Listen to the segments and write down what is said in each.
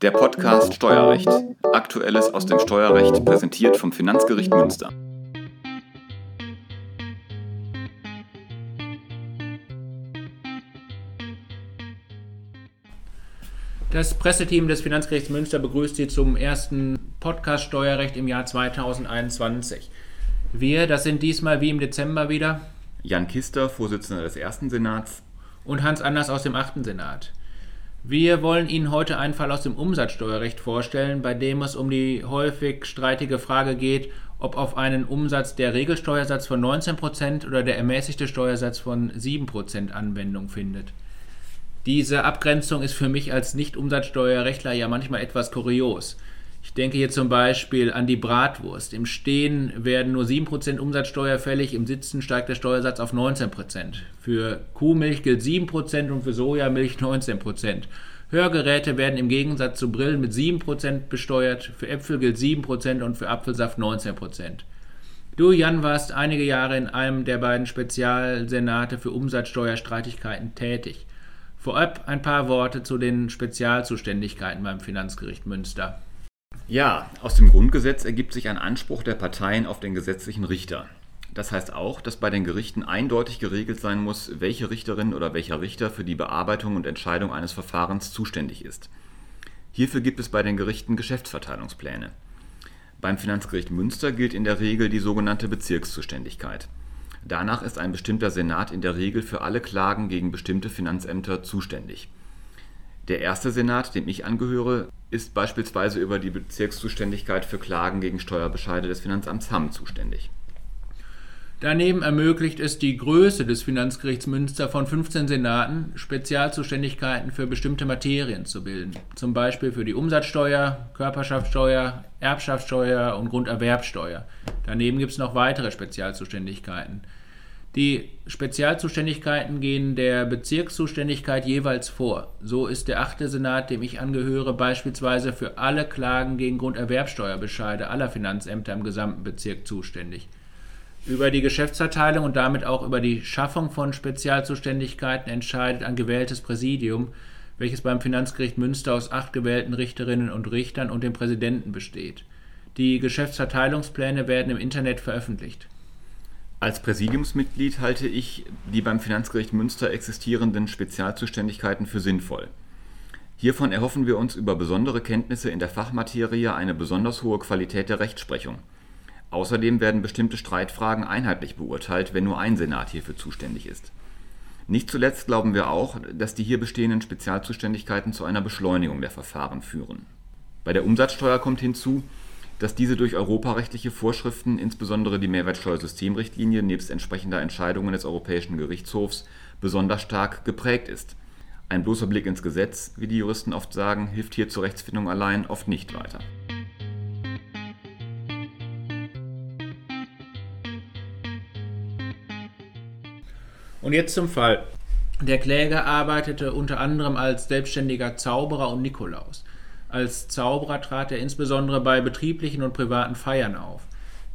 Der Podcast Steuerrecht. Aktuelles aus dem Steuerrecht präsentiert vom Finanzgericht Münster. Das Presseteam des Finanzgerichts Münster begrüßt Sie zum ersten Podcast Steuerrecht im Jahr 2021. Wir, das sind diesmal wie im Dezember wieder Jan Kister, Vorsitzender des ersten Senats und Hans Anders aus dem achten Senat. Wir wollen Ihnen heute einen Fall aus dem Umsatzsteuerrecht vorstellen, bei dem es um die häufig streitige Frage geht, ob auf einen Umsatz der Regelsteuersatz von 19% oder der ermäßigte Steuersatz von 7% Anwendung findet. Diese Abgrenzung ist für mich als Nicht-Umsatzsteuerrechtler ja manchmal etwas kurios. Ich denke hier zum Beispiel an die Bratwurst. Im Stehen werden nur 7% Umsatzsteuer fällig, im Sitzen steigt der Steuersatz auf 19%. Für Kuhmilch gilt 7% und für Sojamilch 19%. Hörgeräte werden im Gegensatz zu Brillen mit 7% besteuert, für Äpfel gilt 7% und für Apfelsaft 19%. Du, Jan, warst einige Jahre in einem der beiden Spezialsenate für Umsatzsteuerstreitigkeiten tätig. Vorab ein paar Worte zu den Spezialzuständigkeiten beim Finanzgericht Münster. Ja, aus dem Grundgesetz ergibt sich ein Anspruch der Parteien auf den gesetzlichen Richter. Das heißt auch, dass bei den Gerichten eindeutig geregelt sein muss, welche Richterin oder welcher Richter für die Bearbeitung und Entscheidung eines Verfahrens zuständig ist. Hierfür gibt es bei den Gerichten Geschäftsverteilungspläne. Beim Finanzgericht Münster gilt in der Regel die sogenannte Bezirkszuständigkeit. Danach ist ein bestimmter Senat in der Regel für alle Klagen gegen bestimmte Finanzämter zuständig. Der erste Senat, dem ich angehöre, ist beispielsweise über die Bezirkszuständigkeit für Klagen gegen Steuerbescheide des Finanzamts Hamm zuständig. Daneben ermöglicht es die Größe des Finanzgerichts Münster von 15 Senaten, Spezialzuständigkeiten für bestimmte Materien zu bilden, zum Beispiel für die Umsatzsteuer, Körperschaftssteuer, Erbschaftssteuer und Grunderwerbsteuer. Daneben gibt es noch weitere Spezialzuständigkeiten. Die Spezialzuständigkeiten gehen der Bezirkszuständigkeit jeweils vor. So ist der achte Senat, dem ich angehöre, beispielsweise für alle Klagen gegen Grunderwerbsteuerbescheide aller Finanzämter im gesamten Bezirk zuständig. Über die Geschäftsverteilung und damit auch über die Schaffung von Spezialzuständigkeiten entscheidet ein gewähltes Präsidium, welches beim Finanzgericht Münster aus acht gewählten Richterinnen und Richtern und dem Präsidenten besteht. Die Geschäftsverteilungspläne werden im Internet veröffentlicht. Als Präsidiumsmitglied halte ich die beim Finanzgericht Münster existierenden Spezialzuständigkeiten für sinnvoll. Hiervon erhoffen wir uns über besondere Kenntnisse in der Fachmaterie eine besonders hohe Qualität der Rechtsprechung. Außerdem werden bestimmte Streitfragen einheitlich beurteilt, wenn nur ein Senat hierfür zuständig ist. Nicht zuletzt glauben wir auch, dass die hier bestehenden Spezialzuständigkeiten zu einer Beschleunigung der Verfahren führen. Bei der Umsatzsteuer kommt hinzu, dass diese durch europarechtliche Vorschriften, insbesondere die Mehrwertsteuersystemrichtlinie nebst entsprechender Entscheidungen des Europäischen Gerichtshofs, besonders stark geprägt ist. Ein bloßer Blick ins Gesetz, wie die Juristen oft sagen, hilft hier zur Rechtsfindung allein oft nicht weiter. Und jetzt zum Fall. Der Kläger arbeitete unter anderem als selbstständiger Zauberer und Nikolaus. Als Zauberer trat er insbesondere bei betrieblichen und privaten Feiern auf.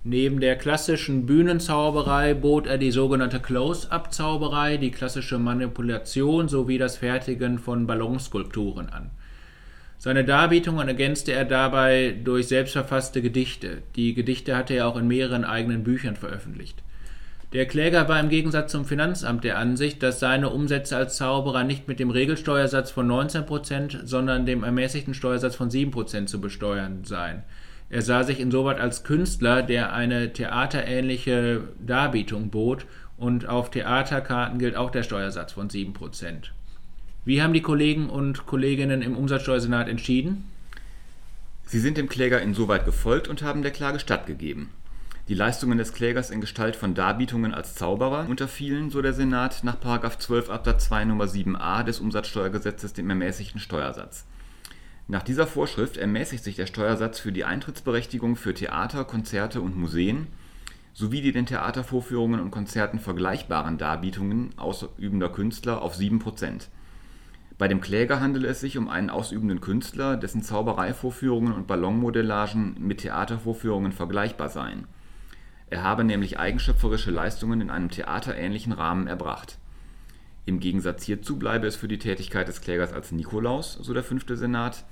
Neben der klassischen Bühnenzauberei bot er die sogenannte Close-up-Zauberei, die klassische Manipulation sowie das Fertigen von Ballonskulpturen an. Seine Darbietungen ergänzte er dabei durch selbstverfasste Gedichte. Die Gedichte hatte er auch in mehreren eigenen Büchern veröffentlicht. Der Kläger war im Gegensatz zum Finanzamt der Ansicht, dass seine Umsätze als Zauberer nicht mit dem Regelsteuersatz von 19%, sondern dem ermäßigten Steuersatz von 7% zu besteuern seien. Er sah sich insoweit als Künstler, der eine theaterähnliche Darbietung bot, und auf Theaterkarten gilt auch der Steuersatz von 7%. Wie haben die Kollegen und Kolleginnen im Umsatzsteuersenat entschieden? Sie sind dem Kläger insoweit gefolgt und haben der Klage stattgegeben. Die Leistungen des Klägers in Gestalt von Darbietungen als Zauberer unterfielen, so der Senat, nach § 12 Absatz 2 Nr. 7a des Umsatzsteuergesetzes dem ermäßigten Steuersatz. Nach dieser Vorschrift ermäßigt sich der Steuersatz für die Eintrittsberechtigung für Theater, Konzerte und Museen sowie die den Theatervorführungen und Konzerten vergleichbaren Darbietungen ausübender Künstler auf 7 Bei dem Kläger handele es sich um einen ausübenden Künstler, dessen Zaubereivorführungen und Ballonmodellagen mit Theatervorführungen vergleichbar seien er habe nämlich eigenschöpferische Leistungen in einem theaterähnlichen Rahmen erbracht. Im Gegensatz hierzu bleibe es für die Tätigkeit des Klägers als Nikolaus, so der fünfte Senat,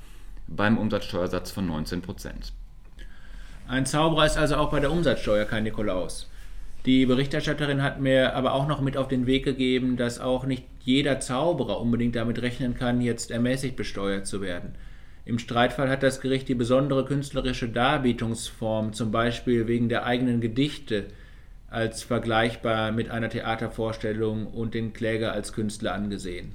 beim Umsatzsteuersatz von 19 Prozent. Ein Zauberer ist also auch bei der Umsatzsteuer kein Nikolaus. Die Berichterstatterin hat mir aber auch noch mit auf den Weg gegeben, dass auch nicht jeder Zauberer unbedingt damit rechnen kann, jetzt ermäßigt besteuert zu werden. Im Streitfall hat das Gericht die besondere künstlerische Darbietungsform, zum Beispiel wegen der eigenen Gedichte, als vergleichbar mit einer Theatervorstellung und den Kläger als Künstler angesehen.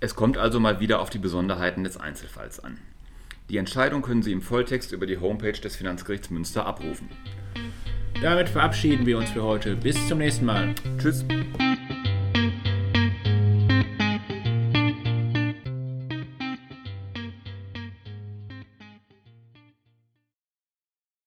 Es kommt also mal wieder auf die Besonderheiten des Einzelfalls an. Die Entscheidung können Sie im Volltext über die Homepage des Finanzgerichts Münster abrufen. Damit verabschieden wir uns für heute. Bis zum nächsten Mal. Tschüss.